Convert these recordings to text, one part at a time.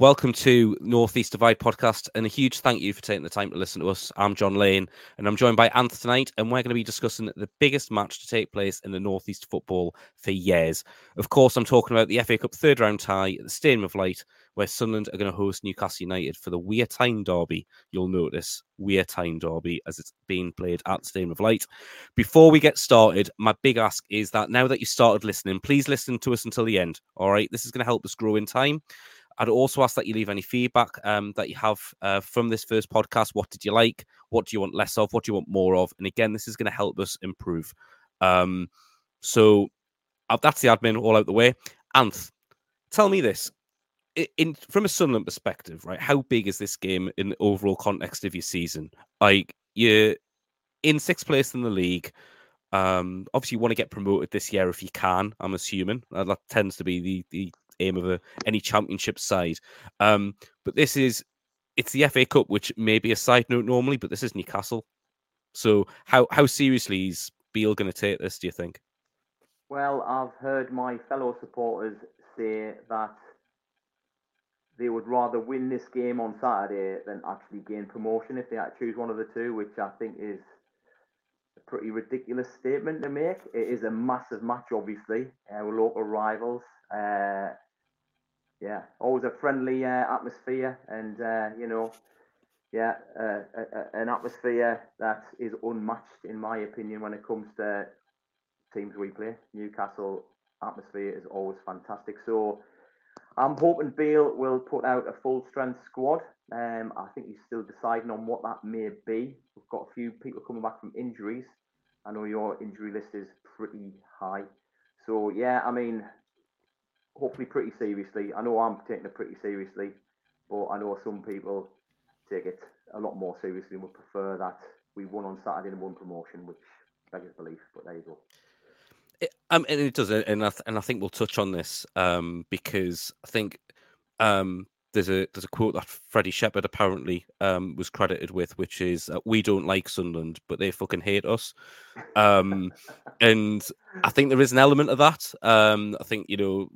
Welcome to Northeast Divide podcast, and a huge thank you for taking the time to listen to us. I'm Jon Lane, and I'm joined by Anth tonight, and we're going to be discussing the biggest match to take place in the Northeast football for years. Of course, I'm talking about the FA Cup third round tie at the Stadium of Light, where Sunderland are going to host Newcastle United for the Wear Tyne Derby. You'll notice Wear Tyne Derby as it's being played at the Stadium of Light. Before we get started, my big ask is that now that you started listening, please listen to us until the end. All right, this is going to help us grow in time. I'd also ask that you leave any feedback um, that you have uh, from this first podcast. What did you like? What do you want less of? What do you want more of? And again, this is going to help us improve. Um, so uh, that's the admin all out the way. Anth, tell me this. In, from a Sunderland perspective, right? How big is this game in the overall context of your season? Like you're in sixth place in the league. Um, obviously, you want to get promoted this year if you can. I'm assuming that tends to be the the aim of a, any championship side. Um, but this is it's the FA Cup, which may be a side note normally, but this is Newcastle. So how how seriously is Beale going to take this? Do you think? Well, I've heard my fellow supporters say that they would rather win this game on Saturday than actually gain promotion if they had to choose one of the two, which I think is a pretty ridiculous statement to make. It is a massive match, obviously. Uh, local rivals. Uh, yeah, always a friendly uh, atmosphere, and uh, you know, yeah, uh, an atmosphere that is unmatched in my opinion when it comes to teams we play. Newcastle atmosphere is always fantastic. So I'm hoping Beale will put out a full strength squad. Um, I think he's still deciding on what that may be. We've got a few people coming back from injuries. I know your injury list is pretty high. So yeah, I mean, hopefully pretty seriously. I know I'm taking it pretty seriously, but I know some people take it a lot more seriously and would prefer that we won on Saturday and won promotion, which beggars belief. But there you go. It, um, and it does, and I, th- and I think we'll touch on this um, because I think um, there's a there's a quote that Freddie Shepherd apparently um, was credited with, which is uh, "We don't like Sunderland, but they fucking hate us," um, and I think there is an element of that. Um, I think you know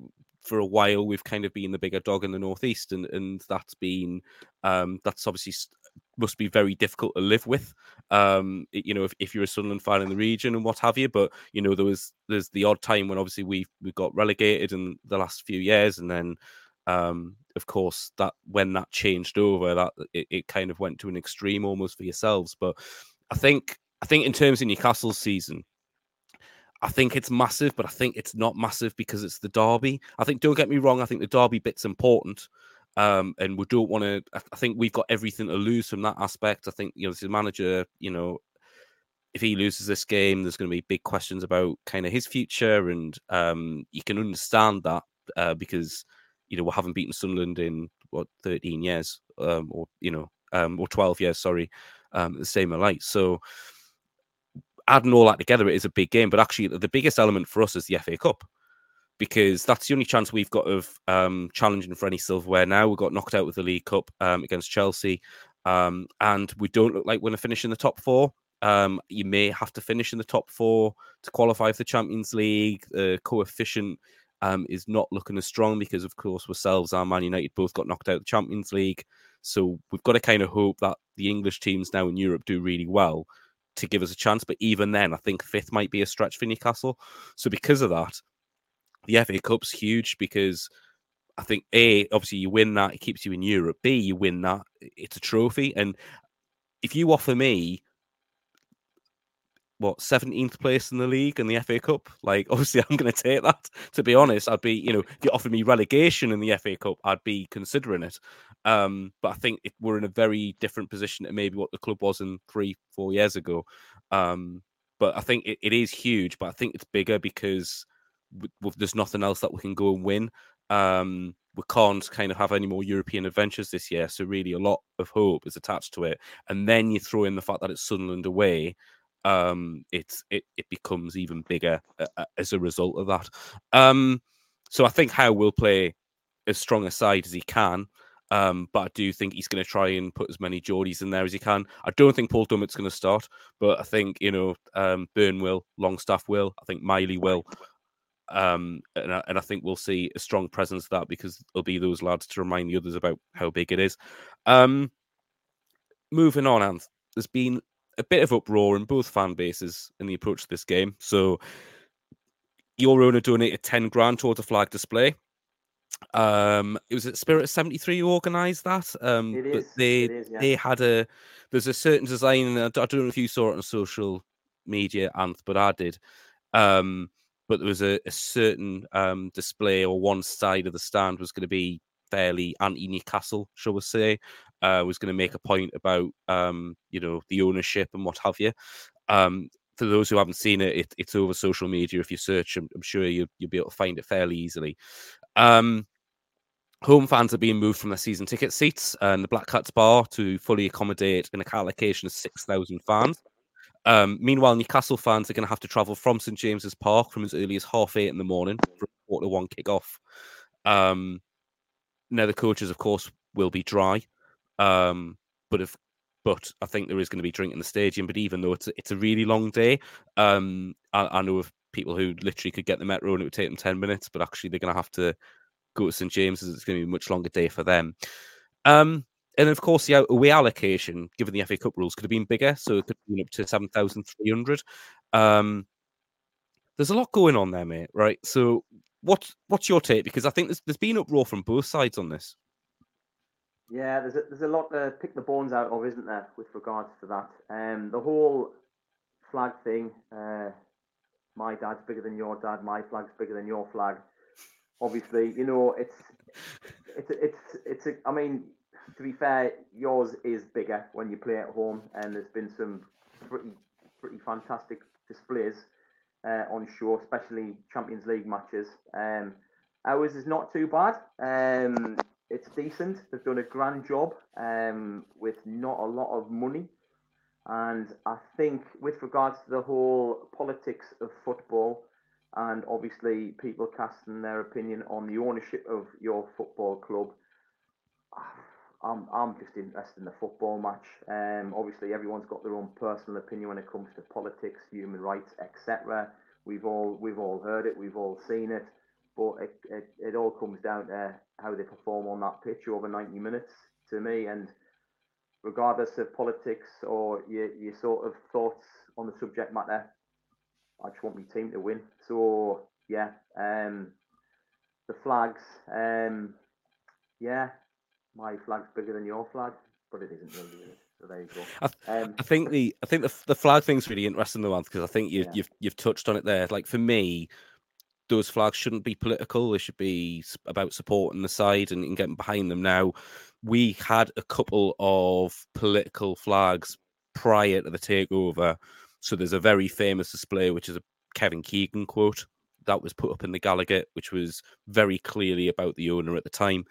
for a while we've kind of been the bigger dog in the northeast, and and that's been um, that's obviously must be very difficult to live with. Um, you know, if, if you're a Sunderland fan in the region and what have you, but you know there was there's the odd time when obviously we we got relegated in the last few years, and then um, of course that when that changed over, that it, it kind of went to an extreme almost for yourselves. But I think I think in terms of Newcastle's season, I think it's massive, but I think it's not massive because it's the derby. I think, don't get me wrong, I think the derby bit's important. Um, and we don't want to. I think we've got everything to lose from that aspect. I think you know, the manager, you know, if he loses this game, there's going to be big questions about kind of his future, and um, you can understand that uh, because you know we haven't beaten Sunderland in what 13 years, um, or you know, um, or 12 years, sorry, um, the same alike. So adding all that together, it is a big game. But actually, the biggest element for us is the FA Cup because that's the only chance we've got of um, challenging for any silverware now. We got knocked out with the League Cup um, against Chelsea, um, and we don't look like we're going to finish in the top four. Um, you may have to finish in the top four to qualify for the Champions League. The coefficient um, is not looking as strong because, of course, ourselves and Man United both got knocked out of the Champions League. So we've got to kind of hope that the English teams now in Europe do really well to give us a chance. But even then, I think fifth might be a stretch for Newcastle. So because of that, the FA Cup's huge because I think A, obviously you win that, it keeps you in Europe. B, you win that, it's a trophy. And if you offer me what 17th place in the league in the FA Cup. Like, obviously, I'm going to take that. To be honest, I'd be, you know, if you offered me relegation in the FA Cup, I'd be considering it. Um, but I think it, we're in a very different position to maybe what the club was in three, four years ago. Um, but I think it, it is huge. But I think it's bigger because w- w- there's nothing else that we can go and win. Um, we can't kind of have any more European adventures this year. So really, a lot of hope is attached to it. And then you throw in the fact that it's Sunderland away um, it's it it becomes even bigger uh, uh, as a result of that. Um, so I think Howe will play as strong a side as he can. Um, but I do think he's going to try and put as many Geordies in there as he can. I don't think Paul Dummett's going to start, but I think you know um, Burn will, Longstaff will, I think Miley will. Um, and I, and I think we'll see a strong presence of that because there'll be those lads to remind the others about how big it is. Um, moving on, and there's been a bit of uproar in both fan bases in the approach to this game. So your owner donated 10 grand towards a flag display. Um, it was at Spirit 73 who organised that. Um, but they is, yeah. they had a there's a certain design, and I don't I don't know if you saw it on social media, Anth, but I did. Um, but there was a, a certain um display, or one side of the stand was going to be fairly anti Newcastle, shall we say? Uh, was going to make a point about um, you know, the ownership and what have you. Um, for those who haven't seen it, it it's over social media. If you search, I'm, I'm sure you, you'll be able to find it fairly easily. Um, home fans are being moved from their season ticket seats and the Black Cats bar to fully accommodate an allocation of 6,000 fans. Um, meanwhile, Newcastle fans are going to have to travel from St James's Park from as early as half eight in the morning for quarter one kick-off. Um, now, the coaches, of course, will be dry, um, but if but I think there is going to be drink in the stadium. But even though it's a, it's a really long day, um, I, I know of people who literally could get the metro and it would take them ten minutes, but actually they're going to have to go to St James's. It's going to be a much longer day for them. Um, and of course, the away allocation, given the FA Cup rules, could have been bigger, so it could have been up to seven thousand three hundred. Um, there's a lot going on there, mate. Right. So, what what's your take? Because I think there's there's been uproar from both sides on this. Yeah, there's a, there's a lot to pick the bones out of, isn't there, with regards to that? Um, the whole flag thing. Uh, my dad's bigger than your dad. My flag's bigger than your flag. Obviously, you know it's it's it's it's. A, I mean, to be fair, yours is bigger when you play at home, and there's been some pretty pretty fantastic displays uh, on show, especially Champions League matches. Um, ours is not too bad. Um, it's decent. They've done a grand job um, with not a lot of money. And I think, with regards to the whole politics of football, and obviously people casting their opinion on the ownership of your football club, I'm, I'm just interested in the football match. Um, obviously, everyone's got their own personal opinion when it comes to politics, human rights, etc. We've all we've all heard it, we've all seen it, but it, it, it all comes down to how they perform on that pitch over 90 minutes to me. And regardless of politics or your, your sort of thoughts on the subject matter, I just want my team to win. So yeah, um, the flags, um, yeah, my flag's bigger than your flag, but it isn't really. Is it? So there you go. I, Um, I think the I think the the flag thing's really interesting though, because I think you, Yeah. you've you've touched on it there. Like for me, those flags shouldn't be political. They should be about supporting the side and, getting behind them. Now, we had a couple of political flags prior to the takeover. So there's a very famous display, which is a Kevin Keegan quote that was put up in the Gallowgate, which was very clearly about the owner at the time.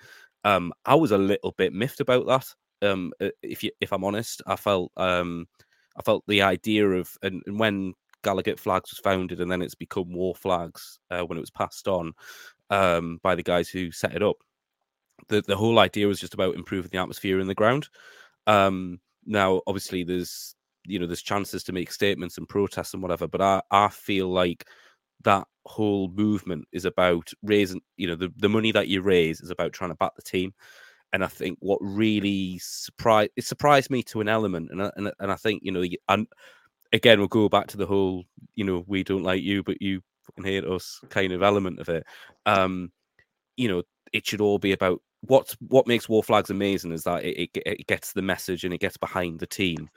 Um, I was a little bit miffed about that. Um, if you, if I'm honest, I felt um, I felt the idea of and, and when Gallowgate Flags was founded and then it's become Wor Flags uh, when it was passed on um, by the guys who set it up. The the whole idea was just about improving the atmosphere in the ground. Um, now, obviously, there's you know there's chances to make statements and protests and whatever, but I I feel like that whole movement is about raising you know the, the money that you raise is about trying to back the team and I think what really surprised it surprised me to an element, and I, and, and I think you know, and again we'll go back to the whole you know we don't like you, but you fucking hate us kind of element of it. Um, you know, it should all be about what what makes Wor Flags amazing is that it, it it gets the message and it gets behind the team,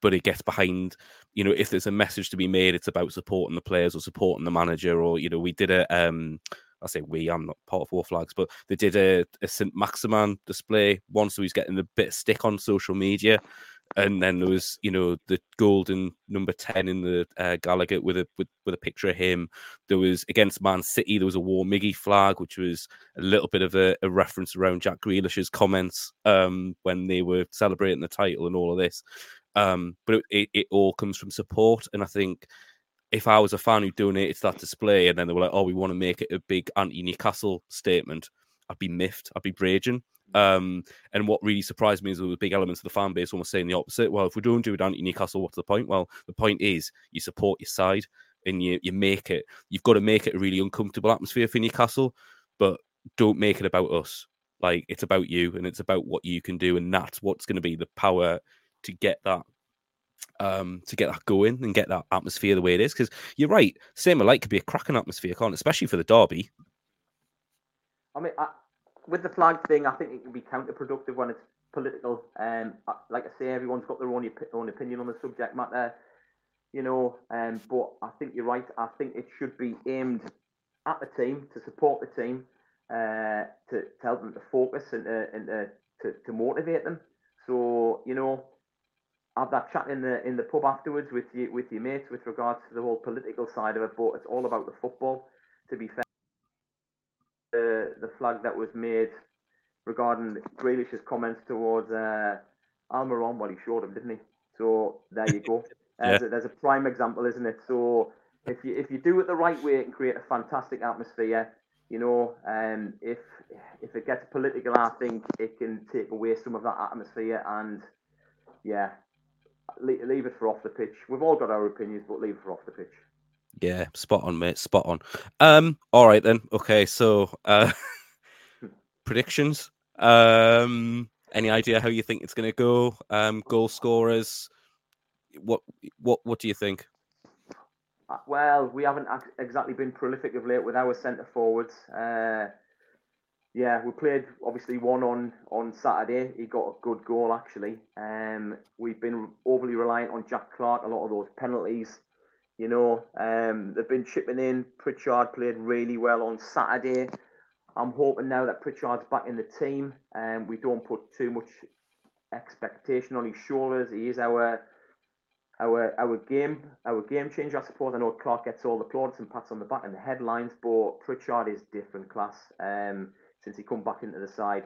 but it gets behind you know if there's a message to be made, it's about supporting the players or supporting the manager, or you know we did a um I say we, I'm not part of Wor Flags, but they did a, a St. Maximin display once, so he's getting a bit of stick on social media. And then there was, you know, the golden number 10 in the uh, Gallowgate with a with, with a picture of him. There was against Man City, there was a Wor Miggy flag, which was a little bit of a, a reference around Jack Grealish's comments um, when they were celebrating the title and all of this. Um, but it, it, all comes from support. And I think if I was a fan who donated to that display and then they were like, oh, we want to make it a big anti Newcastle statement, I'd be miffed. I'd be raging. Um, and what really surprised me is were big elements of the fan base almost saying the opposite. Well, if we don't do it anti Newcastle, what's the point? Well, the point is you support your side. and you you make it. You've got to make it a really uncomfortable atmosphere for Newcastle, but don't make it about us. Like it's about you, and it's about what you can do, and that's what's going to be the power to get that um, to get that going and get that atmosphere the way it is. Because you're right, same alike could be a cracking atmosphere, can't it? Especially for the derby. I mean, I, with the flag thing, I think it can be counterproductive when it's political. Um, like I say, everyone's got their own own opinion on the subject matter, you know. Um, but I think you're right. I think it should be aimed at the team to support the team, uh, to, to help them to focus and, uh, and uh, to, to motivate them. So you know, have that chat in the in the pub afterwards with you with your mates with regards to the whole political side of it. But it's all about the football. To be fair, the flag that was made regarding Grealish's comments towards uh, Almiron, well, he showed him, didn't he? So there you go. Yeah. there's, a, there's, a, prime example, isn't it? So if you if you do it the right way, it can create a fantastic atmosphere. You know, and um, if if it gets political, I think it can take away some of that atmosphere. And yeah, leave, leave it for off the pitch. We've all got our opinions, but leave it for off the pitch. Yeah, spot on, mate. Spot on. Um, all right then. Okay, so uh predictions. Um any idea how you think it's gonna go? Um goal scorers. What what what do you think? Uh, well, we haven't exactly been prolific of late with our centre forwards. Uh, yeah, we played obviously one on on Saturday. He got a good goal actually. Um, we've been overly reliant on Jack Clarke. A lot of those penalties, you know, um, they've been chipping in. Pritchard played really well on Saturday. I'm hoping now that Pritchard's back in the team and we don't put too much expectation on his shoulders. He is our our our game our game changer, I suppose. I know Clarke gets all the plaudits and pats on the back and the headlines, but Pritchard is different class. Um, since he come back into the side.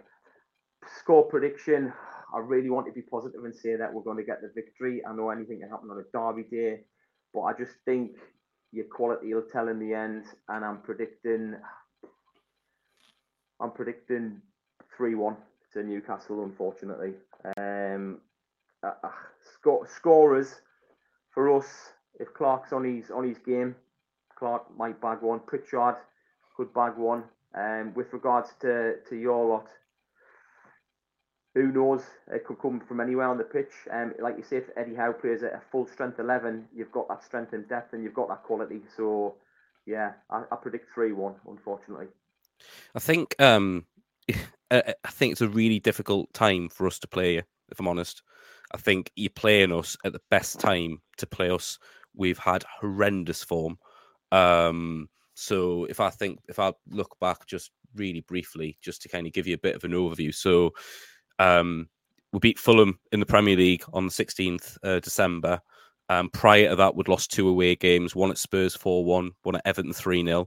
Score prediction. I really want to be positive and say that we're going to get the victory. I know anything can happen on a derby day, but I just think your quality will tell in the end. And I'm predicting, I'm predicting three-one to Newcastle. Unfortunately, um, uh, uh, score, scorers for us. If Clarke's on his on his game, Clarke might bag one. Pritchard could bag one. Um, with regards to, to your lot, who knows? It could come from anywhere on the pitch. Um, like you say, if Eddie Howe plays at a full strength 11, you've got that strength and depth and you've got that quality. So, yeah, I, I predict 3 1, unfortunately. I think um, I think it's a really difficult time for us to play, if I'm honest. I think you're playing us at the best time to play us. We've had horrendous form. Um, so if I think if I look back just really briefly, just to kind of give you a bit of an overview. So um, we beat Fulham in the Premier League on the 16th uh, December. Um, prior to that, we'd lost two away games, one at Spurs 4 1, one at Everton 3 0.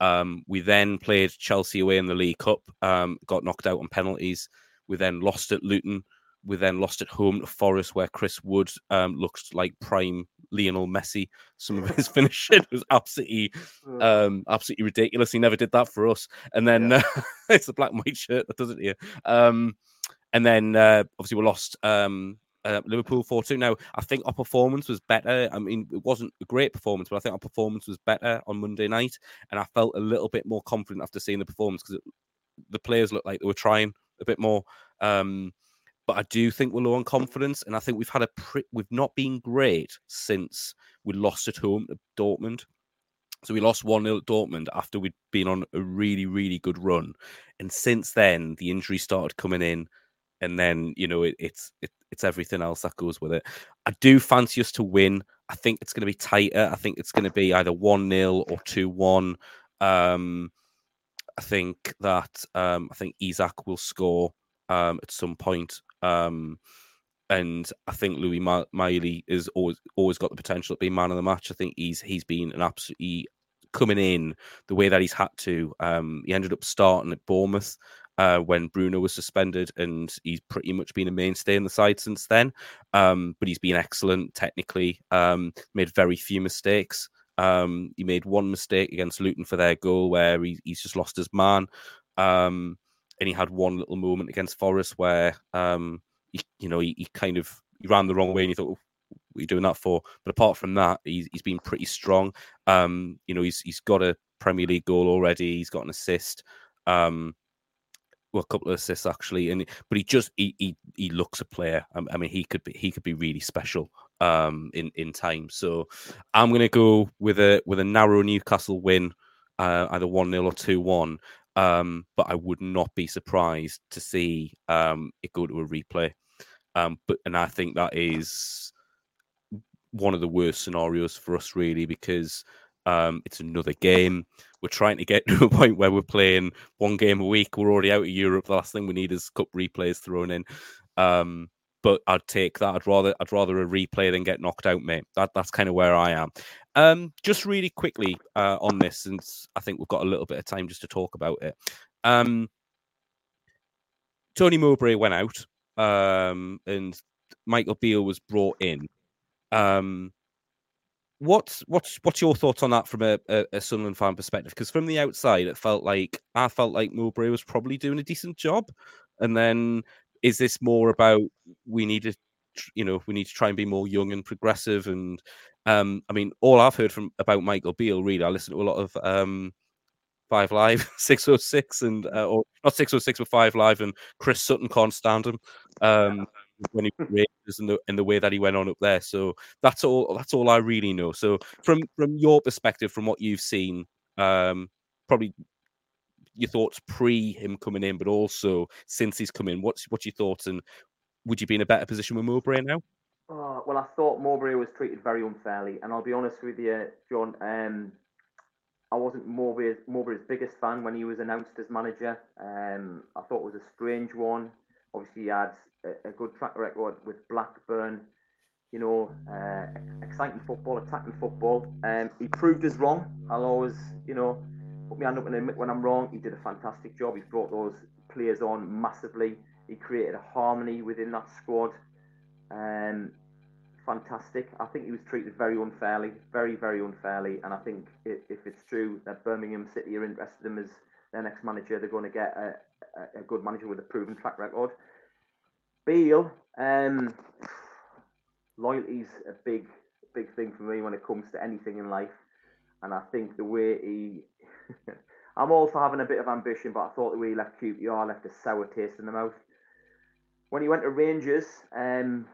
Um, we then played Chelsea away in the League Cup, um, got knocked out on penalties. We then lost at Luton we then lost at home to Forest, where Chris Wood um, looked like prime Lionel Messi. Some of his finishing was absolutely, um, absolutely ridiculous. He never did that for us. And then yeah. uh, it's the black and white shirt that does it here. And then uh, obviously we lost um, uh, Liverpool 4 2. Now, I think our performance was better. I mean, it wasn't a great performance, but I think our performance was better on Monday night. And I felt a little bit more confident after seeing the performance because the players looked like they were trying a bit more. Um, but I do think we're low on confidence, and I think we've had a pre- we've not been great since we lost at home to Dortmund. So we lost 1 0 at Dortmund after we'd been on a really, really good run. And since then, the injury started coming in. And then, you know, it, it's it, it's everything else that goes with it. I do fancy us to win. I think it's going to be tighter. I think it's going to be either 1 0 or 2 1. Um, I think that um, I think Isak will score um, at some point. Um, and I think Lewis Miley is always always got the potential to be man of the match. I think he's he's been an absolutely coming in the way that he's had to. Um, he ended up starting at Bournemouth uh, when Bruno was suspended, and he's pretty much been a mainstay in the side since then. Um, but he's been excellent technically. Um, made very few mistakes. Um, he made one mistake against Luton for their goal where he, he's just lost his man. Um, and he had one little moment against Forest where um, he, you know, he, he, kind of he ran the wrong way, and he thought, what are you doing that for? But apart from that, he's he's been pretty strong. Um, you know, he's he's got a Premier League goal already. He's got an assist. Um, well, a couple of assists actually, and but he just he he, he looks a player. I, mean, he could be he could be really special um, in in time. So I'm going to go with a with a narrow Newcastle win, uh, either one 0 or two one. Um, but I would not be surprised to see um, it go to a replay. Um, but and I think that is one of the worst scenarios for us, really, because um, it's another game. We're trying to get to a point where we're playing one game a week. We're already out of Europe. The last thing we need is cup replays thrown in. Um, but I'd take that. I'd rather I'd rather a replay than get knocked out, mate. That that's kind of where I am. Um, just really quickly uh, on this, since I think we've got a little bit of time just to talk about it. Um, Tony Mowbray went out, um, and Michael Beale was brought in. Um, what's what's what's your thoughts on that from a, a, a Sunderland fan perspective? Because from the outside, it felt like I felt like Mowbray was probably doing a decent job, and then is this more about we need to, you know, we need to try and be more young and progressive? And um, I mean, all I've heard from about Michael Beale, really, I listen to a lot of um, Five Live, six oh six, and uh, or not six oh six, but Five Live, and Chris Sutton can't stand him. Um, when he Rangers and the and the way that he went on up there. So that's all. That's all I really know. So from from your perspective, from what you've seen, um, probably your thoughts pre him coming in, but also since he's come in. What's what's your thoughts, and would you be in a better position with Mowbray now? Oh, well, I thought Mowbray was treated very unfairly, and I'll be honest with you, Jon. Um, I wasn't Mowbray's, Mowbray's biggest fan when he was announced as manager. Um, I thought it was a strange one. Obviously, he had a, a good track record with Blackburn. You know, uh, exciting football, attacking football. Um, he proved us wrong. I'll always, you know, put my hand up and admit when I'm wrong. He did a fantastic job. He's brought those players on massively. He created a harmony within that squad. Um, fantastic. I think he was treated very unfairly, very, very unfairly. And I think if, if it's true that Birmingham City are interested in him as their next manager, they're going to get a, a, a good manager with a proven track record. Beale, um, loyalty's a big, big thing for me when it comes to anything in life. And I think the way he I'm also having a bit of ambition, but I thought the way he left QPR left a sour taste in the mouth. When he went to Rangers, um,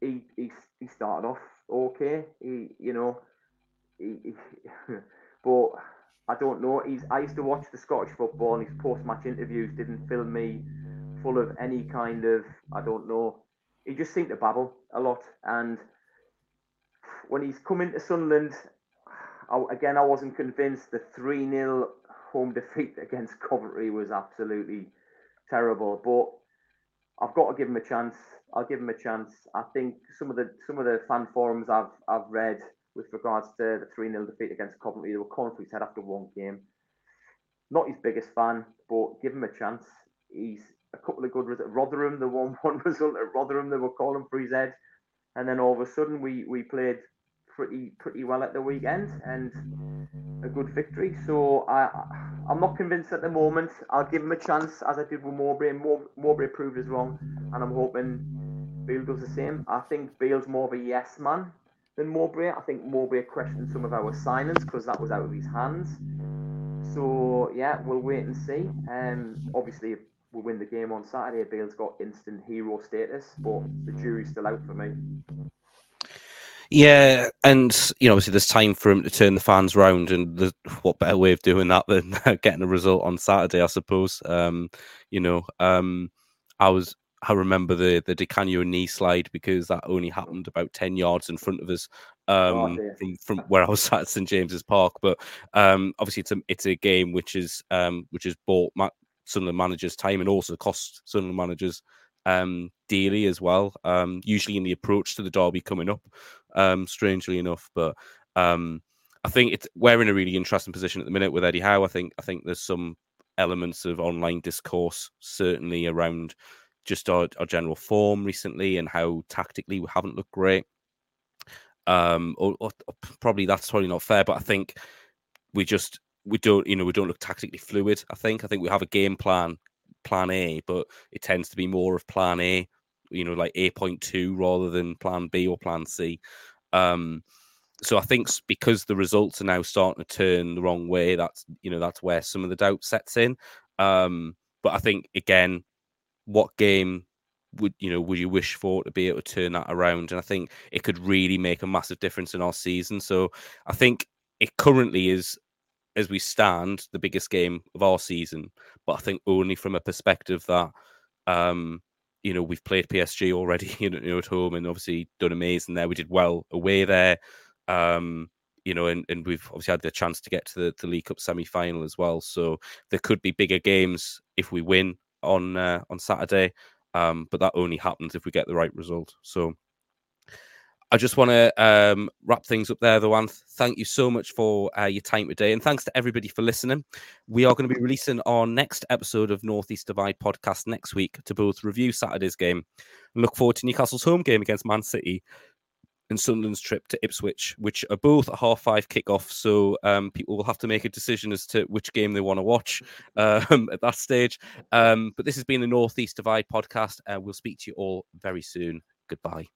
he, he he started off okay. He you know, he, he but I don't know. He's I used to watch the Scottish football, and his post-match interviews didn't fill me full of any kind of I don't know. He just seemed to babble a lot, and when he's come into Sunderland, I, again, I wasn't convinced. The 3 0 home defeat against Coventry was absolutely terrible. But I've got to give him a chance. I'll give him a chance. I think some of the some of the fan forums I've I've read with regards to the 3 0 defeat against Coventry, they were calling for his head after one game. Not his biggest fan, but give him a chance. He's a couple of good results. Rotherham, the 1 1 result at Rotherham, they were calling for his head. And then all of a sudden, we, we played pretty pretty well at the weekend and a good victory. So I I'm not convinced at the moment. I'll give him a chance as I did with Mowbray. Mowbray proved us wrong, and I'm hoping Beale does the same. I think Beale's more of a yes man than Mowbray. I think Mowbray questioned some of our signings because that was out of his hands. So yeah, we'll wait and see. Um, obviously, if we win the game on Saturday, Beale's got instant hero status, but the jury's still out for me. Yeah, and you know, obviously, there's time for him to turn the fans round, and what better way of doing that than getting a result on Saturday, I suppose. Um, you know, um, I was I remember the the Di Canio knee slide because that only happened about ten yards in front of us um, oh, from from where I was at St James's Park. But um, obviously, it's a it's a game which is um, which has bought Ma- Sunderland managers time and also cost Sunderland managers um, dearly as well. Um, usually in the approach to the derby coming up, um, strangely enough. But um, I think it's we're in a really interesting position at the minute with Eddie Howe. I think I think there's some elements of online discourse certainly around just our, our general form recently and how tactically we haven't looked great. Um, or, or, probably that's probably not fair, but I think we just we don't you know we don't look tactically fluid. I think I think we have a game plan plan A, but it tends to be more of plan A you know, like eight point two rather than Plan B or Plan C. Um, so I think because the results are now starting to turn the wrong way, that's you know that's where some of the doubt sets in. Um, but I think again, what game would you know would you wish for to be able to turn that around? And I think it could really make a massive difference in our season. So I think it currently is, as we stand, the biggest game of our season. But I think only from a perspective that, um, you know, we've played PSG already, you know, at home, and obviously done amazing there. We did well away there. Um, you know, and, and we've obviously had the chance to get to the, the League Cup semi final as well. So there could be bigger games if we win on uh, on Saturday. Um, but that only happens if we get the right result. So I just want to um, wrap things up there, though, Anth. Thank you so much for uh, your time today. And thanks to everybody for listening. We are going to be releasing our next episode of Northeast Divide podcast next week to both review Saturday's game and look forward to Newcastle's home game against Man City and Sunderland's trip to Ipswich, which are both a half five kickoff. So um, people will have to make a decision as to which game they want to watch um, at that stage. Um, but this has been the Northeast Divide podcast. Uh, we'll speak to you all very soon. Goodbye.